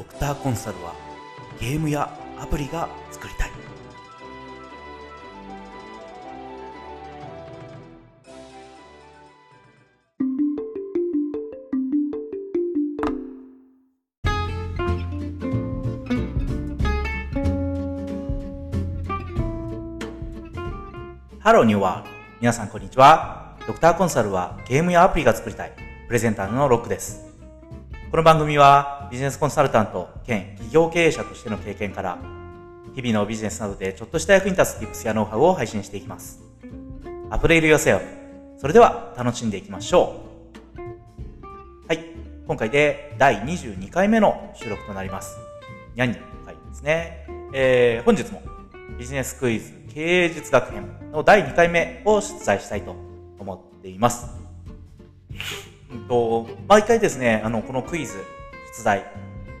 ドクターコンサルはゲームやアプリが作りたい。ハローニューワールド。皆さんこんにちは。ドクターコンサルはゲームやアプリが作りたい。プレゼンターのロックです。この番組はビジネスコンサルタント兼企業経営者としての経験から日々のビジネスなどでちょっとした役に立つ Tips やノウハウを配信していきます。アプレイル寄せよ。それでは楽しんでいきましょう。はい。今回で第22回目の収録となります。にゃんにゃんの回ですね、えー、本日もビジネスクイズ経営術学編の第2回目を出題したいと思っています。うんと、毎回ですね、あの、このクイズ出題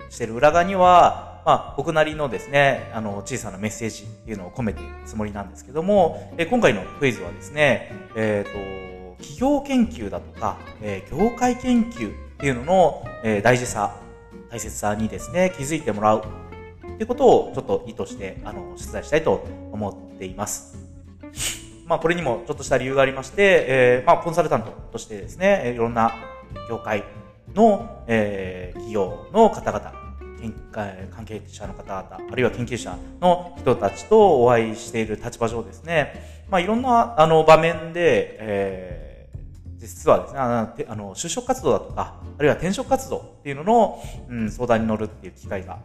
してる裏側には、まあ、僕なりのですね、あの、小さなメッセージっていうのを込めているつもりなんですけども、え今回のクイズはですね、えっ、ー、と、企業研究だとか、えー、業界研究っていうのの、えー、大事さ、大切さにですね、気づいてもらうっていうことをちょっと意図して、あの、出題したいと思っています。まあ、これにもちょっとした理由がありまして、え、まあ、コンサルタントとしてですね、いろんな業界の、えー、企業の方々、関係者の方々、あるいは研究者の人たちとお会いしている立場上ですね、まあ、いろんなあの場面で、えー、実はですね、あの、あの就職活動だとか、あるいは転職活動っていうのの、うん、相談に乗るっていう機会が、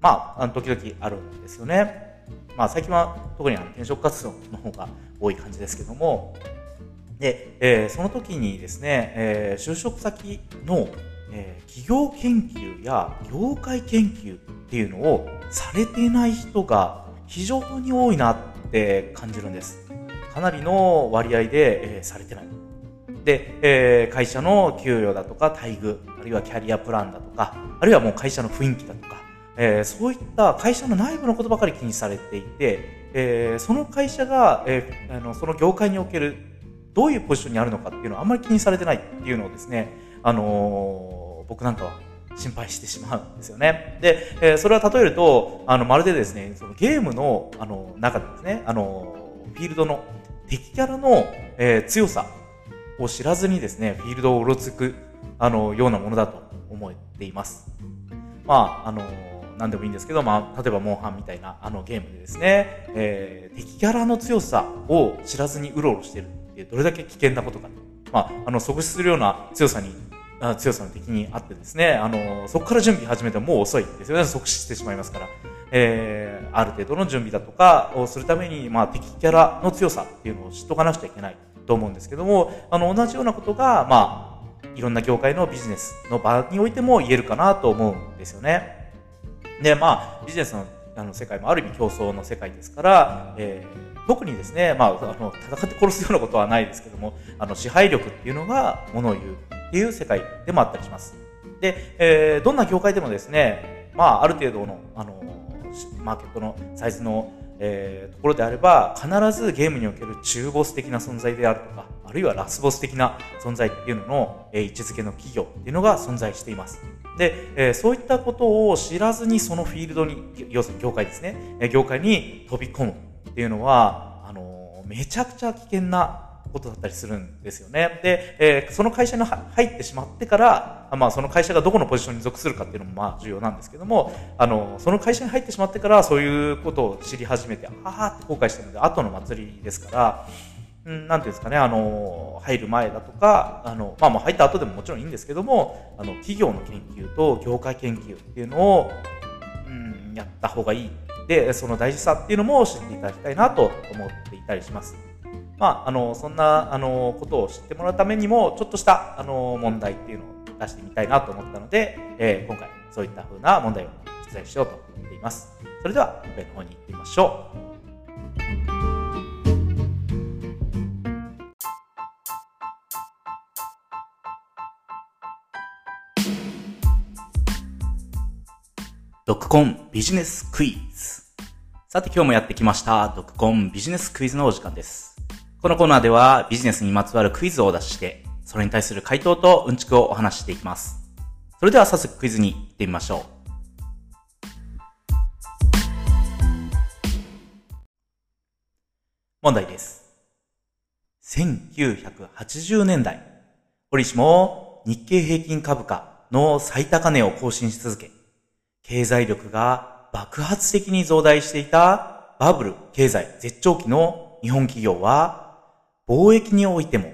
まあ、時々あるんですよね。まあ、最近は特にあの転職活動の方が多い感じですけども、で、えー、その時にですね、えー、就職先の、えー、企業研究や業界研究っていうのをされていない人が非常に多いなって感じるんです。かなりの割合で、えー、されてない。で、えー、会社の給与だとか待遇、あるいはキャリアプランだとか、あるいはもう会社の雰囲気だとか、えー、そういった会社の内部のことばかり気にされていて、えー、その会社が、えー、あのその業界におけるどういうポジションにあるのかっていうのはあんまり気にされてないっていうのをですね、あのー、僕なんかは心配してしまうんですよね。で、えー、それは例えると、あの、まるでですね、そのゲームの、あの、中でですね、あの、フィールドの敵キャラの、えー、強さを知らずにですね、フィールドをうろつく、あの、ようなものだと思っています。まあ、あの何でもいいんですけど、まあ、例えばモンハンみたいなあのゲームでですね、えー、敵キャラの強さを知らずにうろうろしてるってどれだけ危険なことか。まあ、あの、即死するような強さに、強さの敵にあってですね、あの、そこから準備始めてももう遅いですよね。即死してしまいますから。えー、ある程度の準備だとかをするために、まあ、敵キャラの強さっていうのを知っとかなくちゃいけないと思うんですけども、あの、同じようなことが、まあ、いろんな業界のビジネスの場においても言えるかなと思うんですよね。で、まあ、ビジネスのあの世界もある意味競争の世界ですから、えー、特にですね、まあ、あの、戦って殺すようなことはないですけども、あの、支配力っていうのがものを言うっていう世界でもあったりします。で、えー、どんな業界でもですね、まあ、ある程度の、あの、マーケットのサイズの、えー、ところであれば、必ずゲームにおける中ボス的な存在であるとか、あるいはラスボス的な存在っていうのの、えー、位置づけの企業っていうのが存在しています。で、えー、そういったことを知らずにそのフィールドに、要するに業界ですね、業界に飛び込むっていうのは、あの、めちゃくちゃ危険なことだったりするんですよね。で、えー、その会社に入ってしまってから、まあその会社がどこのポジションに属するかっていうのもまあ重要なんですけども、あの、その会社に入ってしまってからそういうことを知り始めて、ああって後悔したので、後の祭りですから、うん、なんていうんですかね、あの、入る前だとか、あの、まあ、まあ入った後でももちろんいいんですけども、あの、企業の研究と業界研究っていうのを、うん、やった方がいい。で、その大事さっていうのも知っていただきたいなと思っていたりします。まあ、あの、そんな、あの、ことを知ってもらうためにも、ちょっとした、あの、問題っていうのを出してみたいなと思ったので、えー、今回、そういった風な問題を出題しようと思っています。それでは、上の方に行ってみましょう。ドクコンビジネスクイズ。さて今日もやってきました、ドクコンビジネスクイズのお時間です。このコーナーではビジネスにまつわるクイズをお出しして、それに対する回答とうんちくをお話していきます。それでは早速クイズに行ってみましょう。問題です。1980年代、折しも日経平均株価の最高値を更新し続け、経済力が爆発的に増大していたバブル経済絶頂期の日本企業は、貿易においても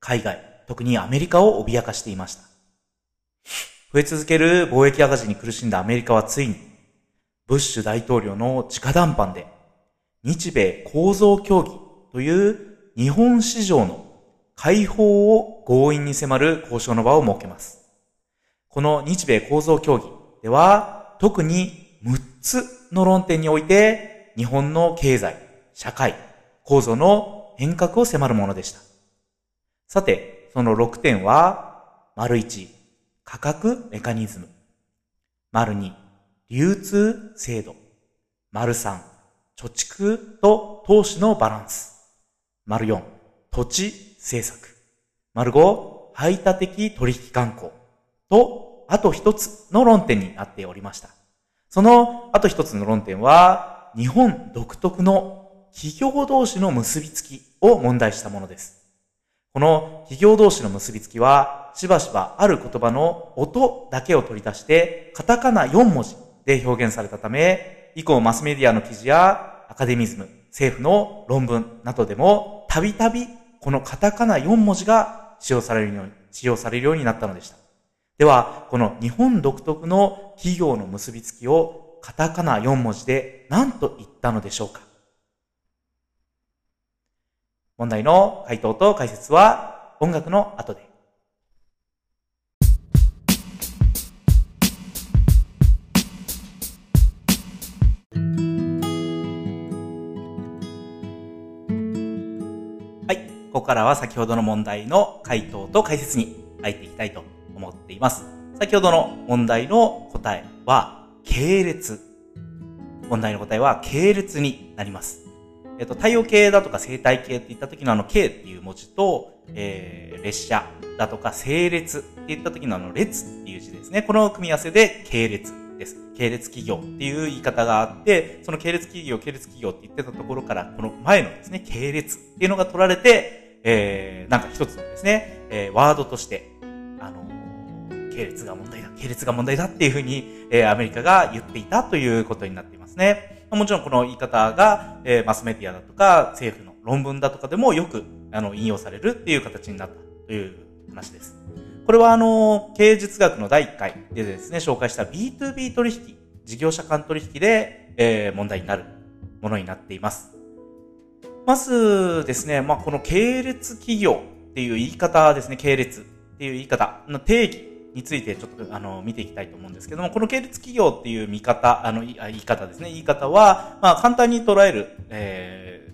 海外、特にアメリカを脅かしていました。増え続ける貿易赤字に苦しんだアメリカはついに、ブッシュ大統領の直談判で、日米構造協議という日本市場の解放を強引に迫る交渉の場を設けます。この日米構造協議では、特に6つの論点において、日本の経済、社会、構造の変革を迫るものでした。さて、その6点は、丸1、価格メカニズム。丸2、流通制度。丸3、貯蓄と投資のバランス。丸4、土地政策。丸5、排他的取引慣行。と、あと一つの論点になっておりました。そのあと一つの論点は、日本独特の企業同士の結びつきを問題したものです。この企業同士の結びつきは、しばしばある言葉の音だけを取り出して、カタカナ4文字で表現されたため、以降マスメディアの記事やアカデミズム、政府の論文などでも、たびたびこのカタカナ4文字が使用されるように、使用されるようになったのでした。では、この日本独特の企業の結びつきをカタカナ4文字で何と言ったのでしょうか？問題の回答と解説は音楽の後で。はい。ここからは先ほどの問題の回答と解説に入っていきたいと思っています。先ほどの問題の答えは、系列。問題の答えは系列になります。えっと、太陽系だとか生態系って言った時のあの、系っていう文字と、えー、列車だとか整列って言った時のあの、列っていう字ですね。この組み合わせで系列です。系列企業っていう言い方があって、その系列企業、系列企業って言ってたところから、この前のですね、系列っていうのが取られて、えー、なんか一つのですね、えー、ワードとして、系列が問題だ、系列が問題だっていうふうに、えー、アメリカが言っていたということになっていますね。もちろんこの言い方が、えー、マスメディアだとか政府の論文だとかでもよくあの引用されるっていう形になったという話です。これはあの、経営術学の第1回でですね、紹介した B2B 取引、事業者間取引で、えー、問題になるものになっています。まずですね、まあ、この系列企業っていう言い方ですね、系列っていう言い方の定義についてちょっとあの見ていきたいと思うんですけども、この系列企業っていう見方、あの言い方ですね、言い方は、まあ簡単に捉える、え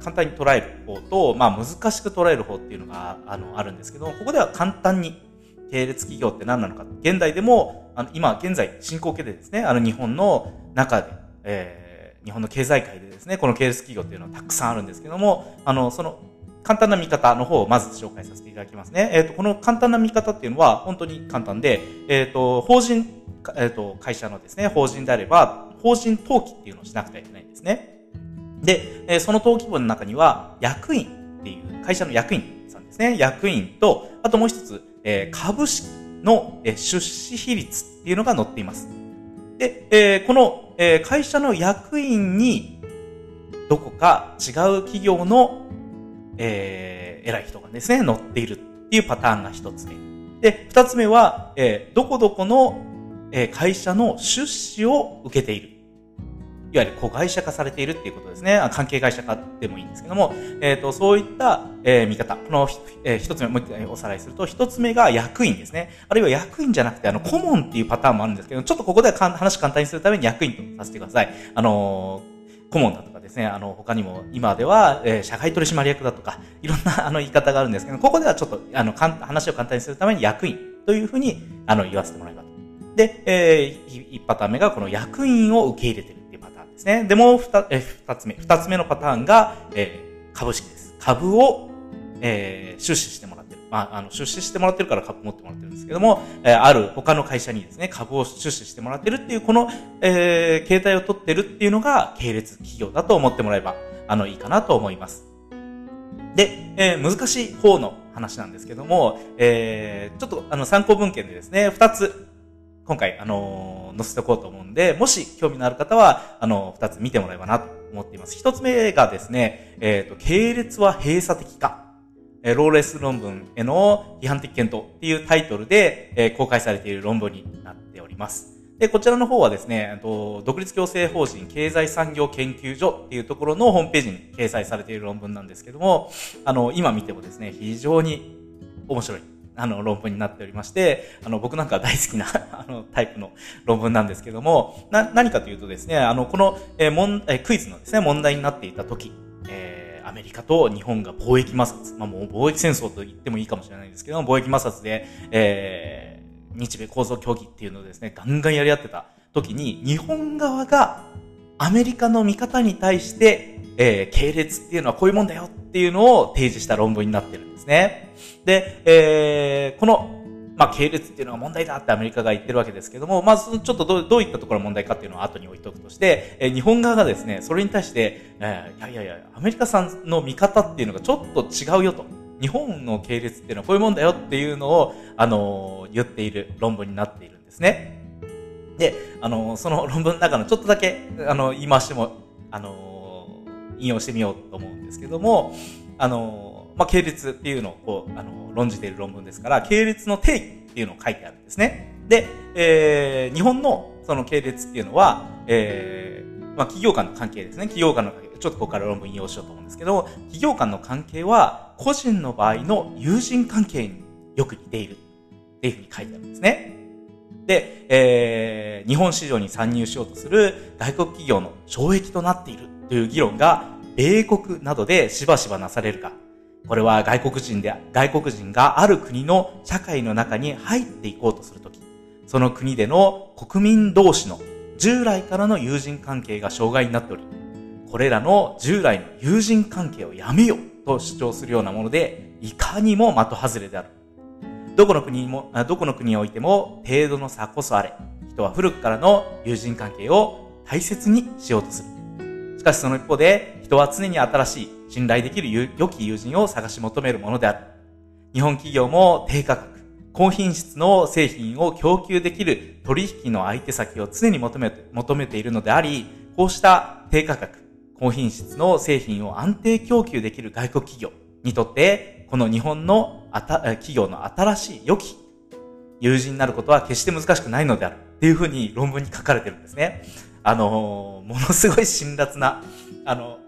ー、簡単に捉える方と、まあ難しく捉える方っていうのがあのあるんですけども、ここでは簡単に系列企業って何なのか、現代でも、あの今現在進行形でですね、あの日本の中で、えー、日本の経済界でですね、この系列企業っていうのはたくさんあるんですけども、あの、その簡単な見方の方をまず紹介させていただきますね。えっ、ー、と、この簡単な見方っていうのは本当に簡単で、えっ、ー、と、法人、えっ、ー、と、会社のですね、法人であれば、法人登記っていうのをしなくてはいけないんですね。で、えその登記簿の中には、役員っていう会社の役員さんですね。役員と、あともう一つ、え株式の、え出資比率っていうのが載っています。で、えこの、え会社の役員に、どこか違う企業のえー、偉い人がですね、乗っているっていうパターンが一つ目。で、二つ目は、えー、どこどこの、えー、会社の出資を受けている。いわゆる子会社化されているっていうことですね。関係会社化でもいいんですけども、えっ、ー、と、そういった、えー、見方。この、えー、一つ目、もう一回おさらいすると、一つ目が役員ですね。あるいは役員じゃなくて、あの、顧問っていうパターンもあるんですけど、ちょっとここでは話簡単にするために役員とさせてください。あのー顧問だとかですね、あの、他にも今では、えー、社外取締役だとか、いろんな あの言い方があるんですけど、ここではちょっと、あの、かん話を簡単にするために役員というふうに、あの、言わせてもらえばと。で、えー、一パターン目がこの役員を受け入れてるっていうパターンですね。で、もう二、えー、つ目、二つ目のパターンが、えー、株式です。株を、えー、出資してもらってる。まあ、あの、出資してもらってるから株持ってもらってるんですけども、えー、ある他の会社にですね、株を出資してもらってるっていう、この、えー、形態を取ってるっていうのが、系列企業だと思ってもらえば、あの、いいかなと思います。で、えー、難しい方の話なんですけども、えー、ちょっとあの参考文献でですね、二つ、今回、あの、載せておこうと思うんで、もし興味のある方は、あのー、二つ見てもらえばなと思っています。一つ目がですね、えっ、と、系列は閉鎖的か。えローレス論文への批判的検討っていうタイトルで、え公開されている論文になっております。で、こちらの方はですね、独立行政法人経済産業研究所っていうところのホームページに掲載されている論文なんですけども、あの、今見てもですね、非常に面白い。あの、論文になっておりまして、あの、僕なんか大好きな あの、タイプの論文なんですけども、な、何かというとですね、あの、この、えー、もん、えー、クイズのですね、問題になっていた時、アメリカと日本が貿易摩擦、まあ、もう貿易戦争と言ってもいいかもしれないですけども、貿易摩擦で、えー、日米構造協議っていうのをですね、ガンガンやり合ってた時に、日本側がアメリカの見方に対して、えー、系列っていうのはこういうもんだよっていうのを提示した論文になってるんですね。で、えー、この、まあ、系列っていうのが問題だってアメリカが言ってるわけですけども、まずちょっとどうどういったところが問題かっていうのを後に置いとくとして、えー、日本側がですね、それに対して、えー、いやいやいや、アメリカさんの見方っていうのがちょっと違うよと。日本の系列っていうのはこういうもんだよっていうのを、あの、言っている論文になっているんですね。で、あの、その論文の中のちょっとだけ、あの、言い回しても、あの、引用してみようと思うんですけども、あの、まあ、系列っていうのをこう、あの、論じている論文ですから、系列の定義っていうのを書いてあるんですね。で、えー、日本のその系列っていうのは、えー、まあ、企業間の関係ですね。企業間の関係。ちょっとここから論文引用しようと思うんですけど、企業間の関係は、個人の場合の友人関係によく似ているっていうふうに書いてあるんですね。で、えー、日本市場に参入しようとする外国企業の障壁となっているという議論が、米国などでしばしばなされるが、これは外国人で、外国人がある国の社会の中に入っていこうとするとき、その国での国民同士の従来からの友人関係が障害になっており、これらの従来の友人関係をやめようと主張するようなもので、いかにも的外れである。どこの国も、どこの国においても程度の差こそあれ。人は古くからの友人関係を大切にしようとする。しかしその一方で、人は常に新しい、信頼できる良き友人を探し求めるものである。日本企業も低価格、高品質の製品を供給できる取引の相手先を常に求めて、求めているのであり、こうした低価格、高品質の製品を安定供給できる外国企業にとって、この日本の企業の新しい良き友人になることは決して難しくないのであるっていうふうに論文に書かれてるんですね。あのものすごい辛辣な、あの、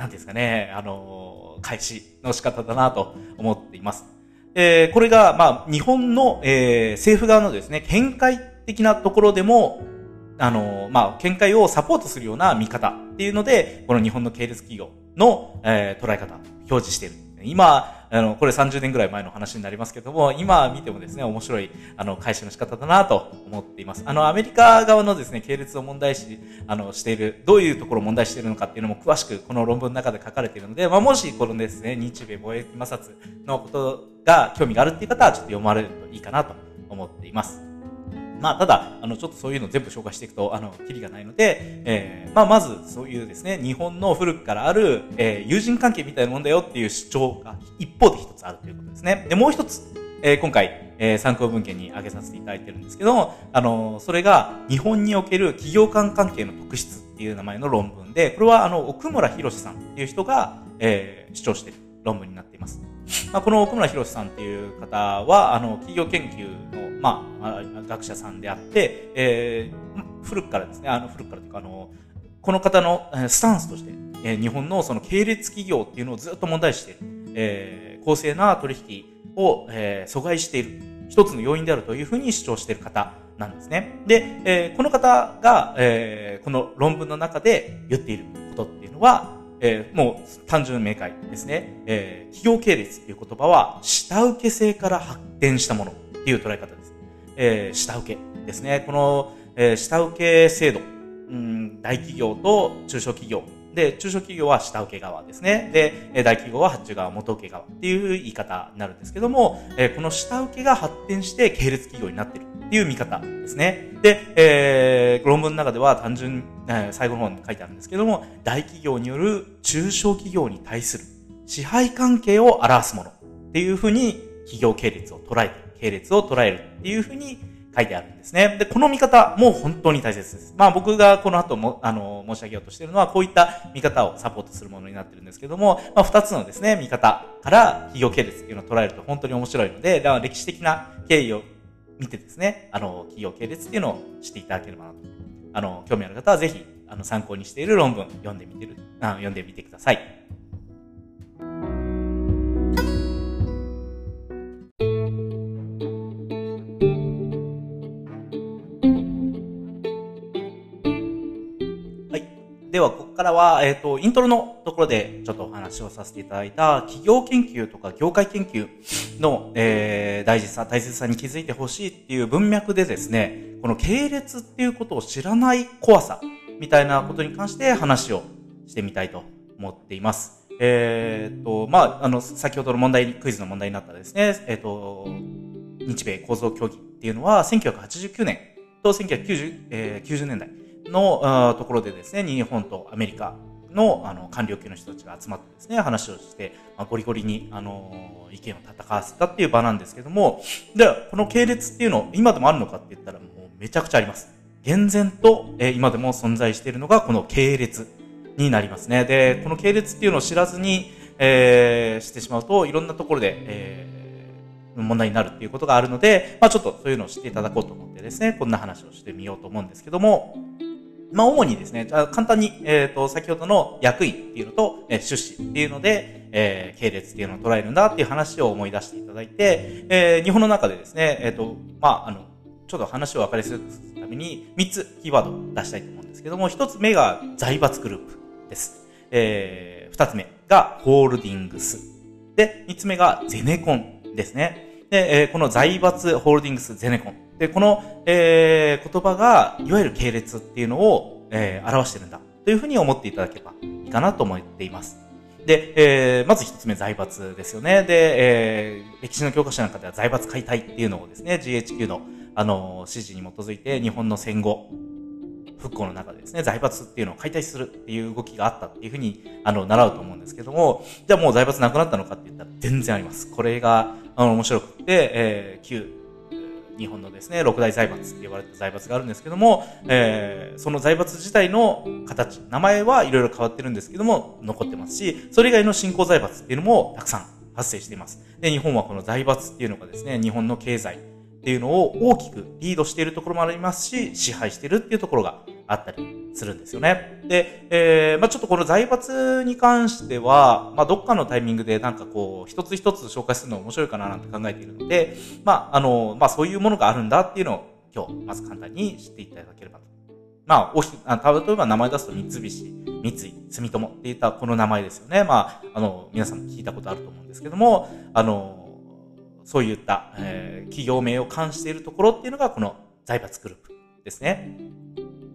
なんですかね、あの開始の仕方だなと思っています。えー、これが、まあ、日本の、えー、政府側のですね、見解的なところでも、あの、まあ、見解をサポートするような見方っていうので、この日本の系列企業の、えー、捉え方、表示している。今、あの、これ30年ぐらい前の話になりますけども、今見てもですね、面白い、あの、会社の仕方だなと思っています。あの、アメリカ側のですね、系列を問題視、あの、している、どういうところを問題しているのかっていうのも詳しくこの論文の中で書かれているので、まあ、もしこのですね、日米貿易摩擦のことが興味があるっていう方は、ちょっと読まれるといいかなと思っています。まあ、ただ、あの、ちょっとそういうの全部紹介していくと、あの、キリがないので、えー、まあ、まず、そういうですね、日本の古くからある、えー、友人関係みたいなもんだよっていう主張が一方で一つあるということですね。で、もう一つ、えー、今回、えー、参考文献に挙げさせていただいてるんですけどあの、それが、日本における企業間関係の特質っていう名前の論文で、これは、あの、奥村博さんっていう人が、えー、主張している論文になっています。まあ、この奥村博さんっていう方は、あの、企業研究の、まあ、学者さんであって、えー、古くからですね、あの、古くからというか、あの、この方のスタンスとして、えー、日本のその系列企業っていうのをずっと問題して、えー、公正な取引を、えー、阻害している一つの要因であるというふうに主張している方なんですね。で、えー、この方が、えー、この論文の中で言っていることっていうのは、えー、もう単純明快ですね。えー、企業系列っていう言葉は、下請け制から発展したものっていう捉え方です。えー、下請けですね。この、えー、下請け制度、うん、大企業と中小企業。で、中小企業は下請け側ですね。で、大企業は発注側、元請け側っていう言い方になるんですけども、えー、この下請けが発展して系列企業になってるっていう見方ですね。で、えー、論文の中では単純、え、最後の方に書いてあるんですけども、大企業による中小企業に対する支配関係を表すものっていうふうに企業系列を捉えて、系列を捉えるっていうふうに書いてあるんですね。で、この見方も本当に大切です。まあ僕がこの後も、あの、申し上げようとしているのは、こういった見方をサポートするものになってるんですけども、まあ二つのですね、見方から企業系列っていうのを捉えると本当に面白いので、だから歴史的な経緯を見てですね、あの、企業系列っていうのをしていただければなと。あの、興味ある方はぜひ、あの、参考にしている論文読んでみてる、あ読んでみてください。からは、えっ、ー、と、イントロのところでちょっとお話をさせていただいた、企業研究とか業界研究の、えー、大事さ、大切さに気づいてほしいっていう文脈でですね、この系列っていうことを知らない怖さ、みたいなことに関して話をしてみたいと思っています。えっ、ー、と、まあ、あの、先ほどの問題に、クイズの問題になったですね、えっ、と、日米構造協議っていうのは、1989年と1990、えー、90年代のところでですね、日本とアメリカのあの官僚級の人たちが集まってですね、話をして、まあ、ゴリゴリにあの意見を戦わせたっていう場なんですけども、では、この系列っていうの、今でもあるのかって言ったらもうめちゃくちゃあります。厳然と、えー、今でも存在しているのがこの系列になりますね。で、この系列っていうのを知らずに、えー、してしまうと、いろんなところで、え、問題になるっていうことがあるので、まあちょっとそういうのを知っていただこうと思ってですね、こんな話をしてみようと思うんですけども、まあ、主にですね、簡単に、えっ、ー、と、先ほどの役員っていうのと、えー、出資っていうので、えー、系列っていうのを捉えるんだっていう話を思い出していただいて、えー、日本の中でですね、えっ、ー、と、まあ、あの、ちょっと話を分かりやすくするために、3つキーワードを出したいと思うんですけども、1つ目が財閥グループです。えー、2つ目がホールディングス。で、3つ目がゼネコンですね。で、えー、この財閥、ホールディングス、ゼネコン。で、この、えー、言葉が、いわゆる系列っていうのを、えー、表してるんだ。というふうに思っていただけばいいかなと思っています。で、えー、まず一つ目、財閥ですよね。で、えー、歴史の教科書なんかでは財閥解体っていうのをですね、GHQ の、あの、指示に基づいて日本の戦後、復興の中でですね、財閥っていうのを解体するっていう動きがあったっていうふうに、あの、習うと思うんですけども、じゃあもう財閥なくなったのかって言ったら全然あります。これが、あの、面白くて、えー、旧日本のですね、六大財閥って呼ばれた財閥があるんですけども、えー、その財閥自体の形、名前はいろいろ変わってるんですけども、残ってますし、それ以外の新興財閥っていうのもたくさん発生しています。で、日本はこの財閥っていうのがですね、日本の経済っていうのを大きくリードしているところもありますし、支配しているっていうところがあったりするんですよね。で、えー、まあちょっとこの財閥に関しては、まあどっかのタイミングでなんかこう、一つ一つ紹介するの面白いかななんて考えているので、まああの、まあそういうものがあるんだっていうのを今日、まず簡単に知っていただければと。まあ、おひ、あ例えば名前出すと三菱、三井、住友っていったこの名前ですよね。まあ、あの、皆さんも聞いたことあると思うんですけども、あの、そういった、えー、企業名を冠しているところっていうのがこの財閥グループですね。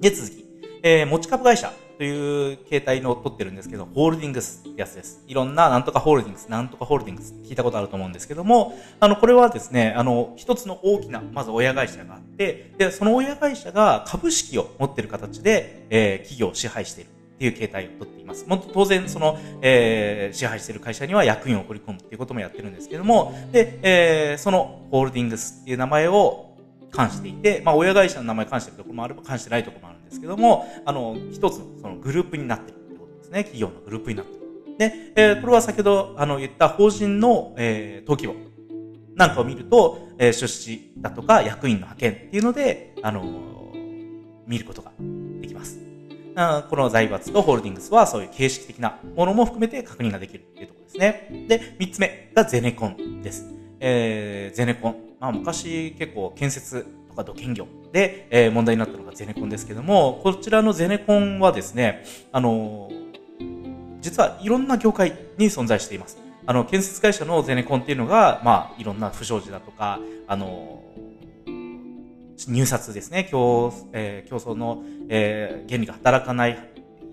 で、続き。えー、持ち株会社という形態の取ってるんですけど、ホールディングスってやつです。いろんななんとかホールディングス、なんとかホールディングス聞いたことあると思うんですけども、あの、これはですね、あの、一つの大きな、まず親会社があって、で、その親会社が株式を持ってる形で、えー、企業を支配している。っていう形態をとっています。もっと当然、その、えー、支配している会社には役員を送り込むっていうこともやってるんですけども、で、えー、そのホールディングスっていう名前を関していて、まあ、親会社の名前関してるところもあれば関してないところもあるですけども、あの、一つのそのグループになってるってことですね。企業のグループになってる。で、えー、これは先ほど、あの、言った法人の、えー、登記簿なんかを見ると、えー、出資だとか役員の派遣っていうので、あのー、見ることができます。この財閥とホールディングスはそういう形式的なものも含めて確認ができるっていうところですね。で、三つ目がゼネコンです。えー、ゼネコン。まあ、昔結構建設とか土建業。で、えー、問題になったのがゼネコンですけども、こちらのゼネコンはですね、あのー、実はいろんな業界に存在しています。あの、建設会社のゼネコンっていうのが、まあ、いろんな不祥事だとか、あのー、入札ですね、競,、えー、競争の、えー、原理が働かない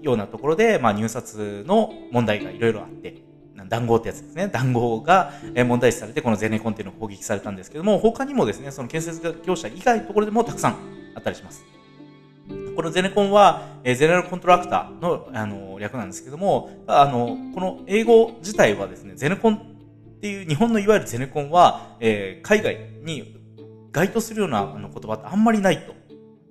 ようなところで、まあ、入札の問題がいろいろあって、談合ってやつですね。談合が問題視されて、このゼネコンっていうのを攻撃されたんですけども、他にもですね、その建設業者以外のところでもたくさんあったりします。このゼネコンは、えー、ゼネラルコントラクターの、あの、略なんですけども、あの、この英語自体はですね、ゼネコンっていう日本のいわゆるゼネコンは、えー、海外に該当するようなあの言葉ってあんまりないと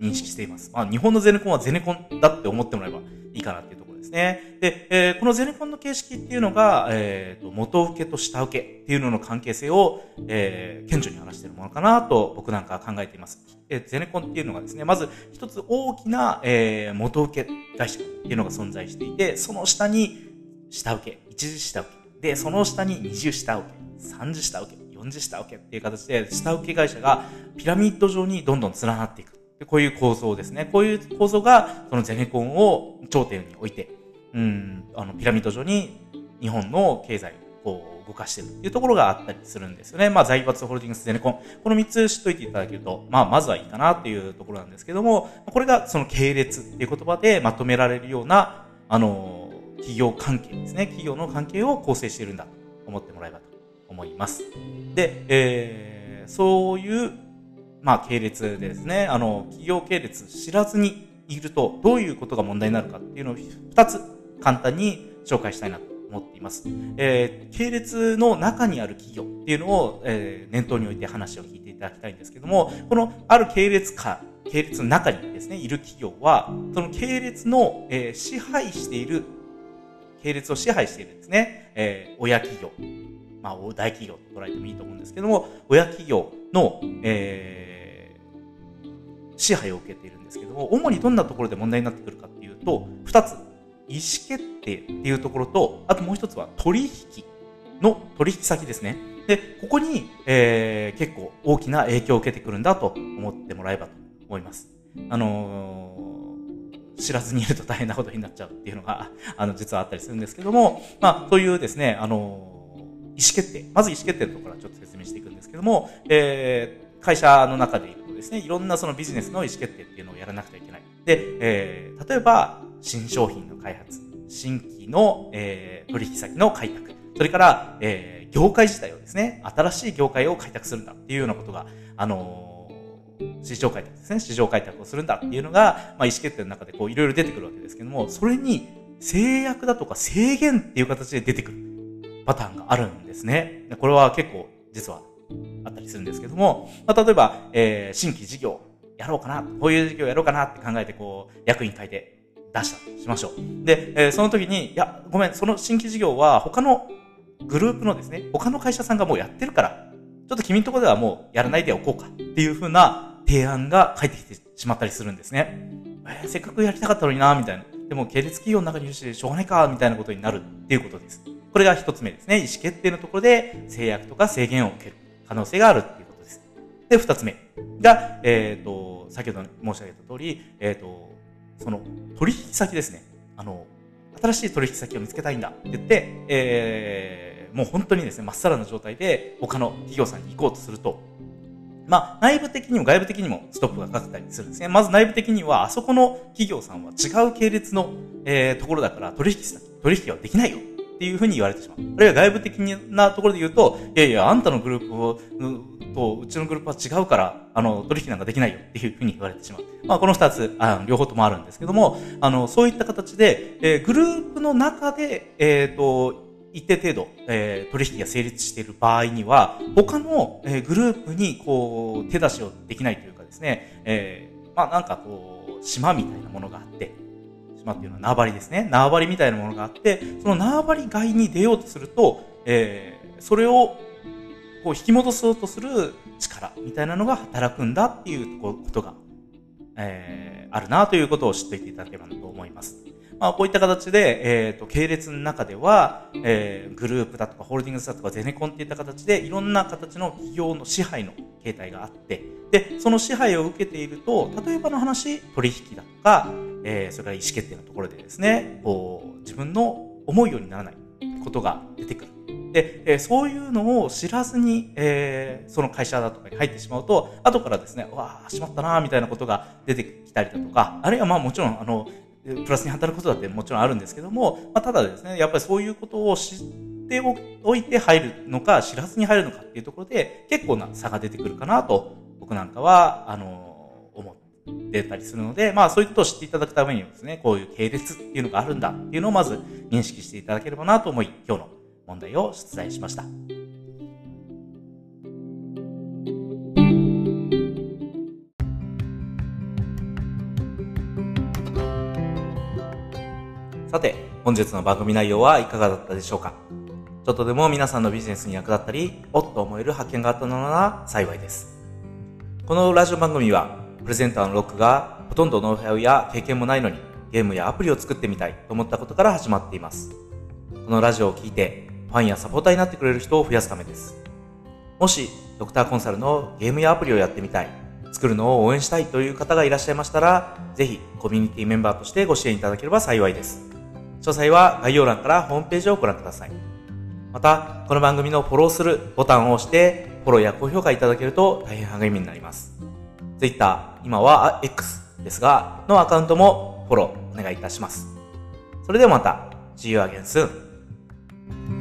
認識しています。まあ、日本のゼネコンはゼネコンだって思ってもらえばいいかなっていうね。で、えー、このゼネコンの形式っていうのが、えーと、元請けと下請けっていうのの関係性を、えー、顕著に話しているものかなと僕なんかは考えています。えー、ゼネコンっていうのがですね、まず一つ大きな、えー、元請け会社っていうのが存在していて、その下に下請け、一次下請け、で、その下に二次下請け、三次下請け、四次下請けっていう形で、下請け会社がピラミッド状にどんどん連なっていく。こういう構造ですね。こういう構造が、そのゼネコンを頂点に置いて、うん、あの、ピラミッド上に日本の経済を動かしてるっていうところがあったりするんですよね。まあ、財閥ホールディングスゼネコン。この3つ知っといていただけると、まあ、まずはいいかなっていうところなんですけども、これがその系列っていう言葉でまとめられるような、あの、企業関係ですね。企業の関係を構成しているんだと思ってもらえばと思います。で、えー、そういうまあ、系列でですね、あの、企業系列知らずにいると、どういうことが問題になるかっていうのを2つ簡単に紹介したいなと思っています。えー、系列の中にある企業っていうのを、えー、念頭に置いて話を聞いていただきたいんですけども、このある系列か、系列の中にですね、いる企業は、その系列の、えー、支配している、系列を支配しているんですね、えー、親企業、まあ、大企業と捉えてもいいと思うんですけども、親企業の、えー支配を受けているんですけども、主にどんなところで問題になってくるかっていうと、2つ、意思決定っていうところと、あともう1つは取引の取引先ですね。で、ここに、えー、結構大きな影響を受けてくるんだと思ってもらえばと思います。あのー、知らずにいると大変なことになっちゃうっていうのが、あの、実はあったりするんですけども、まあ、そういうですね、あのー、意思決定。まず意思決定のところはちょっと説明していくんですけども、えー、会社の中でいるですね、いろんなそのビジネスの意思決定っていうのをやらなくてはいけない。で、えー、例えば、新商品の開発、新規の、えー、取引先の開拓、それから、えー、業界自体をですね、新しい業界を開拓するんだっていうようなことが、あのー、市場開拓ですね、市場開拓をするんだっていうのが、まあ、意思決定の中でこういろいろ出てくるわけですけども、それに制約だとか制限っていう形で出てくる。パターンがあるんですね。これは結構実はあったりするんですけども、まあ、例えば、えー、新規事業やろうかな、こういう事業やろうかなって考えて、こう、役員書いて出したとしましょう。で、えー、その時に、いや、ごめん、その新規事業は他のグループのですね、他の会社さんがもうやってるから、ちょっと君のところではもうやらないでおこうかっていうふうな提案が返ってきてしまったりするんですね。えー、せっかくやりたかったのにな、みたいな。でも、系列企業の中にいるし、しょうがないか、みたいなことになるっていうことです。これが一つ目ですね。意思決定のところで制約とか制限を受ける。可能性があるっていうことです。で、二つ目が、えっ、ー、と、先ほど申し上げた通り、えっ、ー、と、その取引先ですね。あの、新しい取引先を見つけたいんだって言って、えー、もう本当にですね、まっさらな状態で他の企業さんに行こうとすると、まあ、内部的にも外部的にもストップがかかったりするんですね。まず内部的には、あそこの企業さんは違う系列の、えー、ところだから取引先、取引はできないよっていうふうに言われてしまう。あるいは外部的なところで言うと、いやいや、あんたのグループを、と、うちのグループは違うから、あの、取引なんかできないよっていうふうに言われてしまう。まあ、この二つ、あ両方ともあるんですけども、あの、そういった形で、えー、グループの中で、えっ、ー、と、一定程度、えー、取引が成立している場合には、他の、えー、グループに、こう、手出しをできないというかですね、えー、まあなんかこう、島みたいなものがあって、島っていうのは縄張りですね。縄張りみたいなものがあって、その縄張り外に出ようとすると、えー、それをこう引き戻そうとする力みたいなのが働くんだっていうことが、えー、あるなということを知っていていただければと思います。まあ、こういった形で、えっ、ー、と、系列の中では、えー、グループだとか、ホールディングスだとか、ゼネコンっていった形で、いろんな形の企業の支配の形態があって、で、その支配を受けていると、例えばの話、取引だとか、えー、それから意思決定のところでですね、こう、自分の思うようにならないことが出てくる。で、えー、そういうのを知らずに、えー、その会社だとかに入ってしまうと、後からですね、わあ、しまったなみたいなことが出てきたりだとか、あるいはまあもちろん、あの、プラスに働くことだってもちろんあるんですけども、まあ、ただですね、やっぱりそういうことを知っっておいて入るのか、知らずに入るのかっていうところで、結構な差が出てくるかなと、僕なんかは、あの、思ってたりするので、まあそういうことを知っていただくためにですね、こういう系列っていうのがあるんだっていうのをまず認識していただければなと思い、今日の問題を出題しました。さて、本日の番組内容はいかがだったでしょうか？ちょっとでも皆さんのビジネスに役立ったり、おっと思える発見があったのなら幸いです。このラジオ番組は、プレゼンターのロックがほとんどノウハウや経験もないのに、ゲームやアプリを作ってみたいと思ったことから始まっています。このラジオを聴いて、ファンやサポーターになってくれる人を増やすためです。もし、ドクターコンサルのゲームやアプリをやってみたい、作るのを応援したいという方がいらっしゃいましたら、ぜひコミュニティメンバーとしてご支援いただければ幸いです。詳細は概要欄からホームページをご覧ください。また、この番組のフォローするボタンを押して、フォローや高評価いただけると大変励みになります。Twitter、今は X ですが、のアカウントもフォローお願いいたします。それではまた。See you again soon.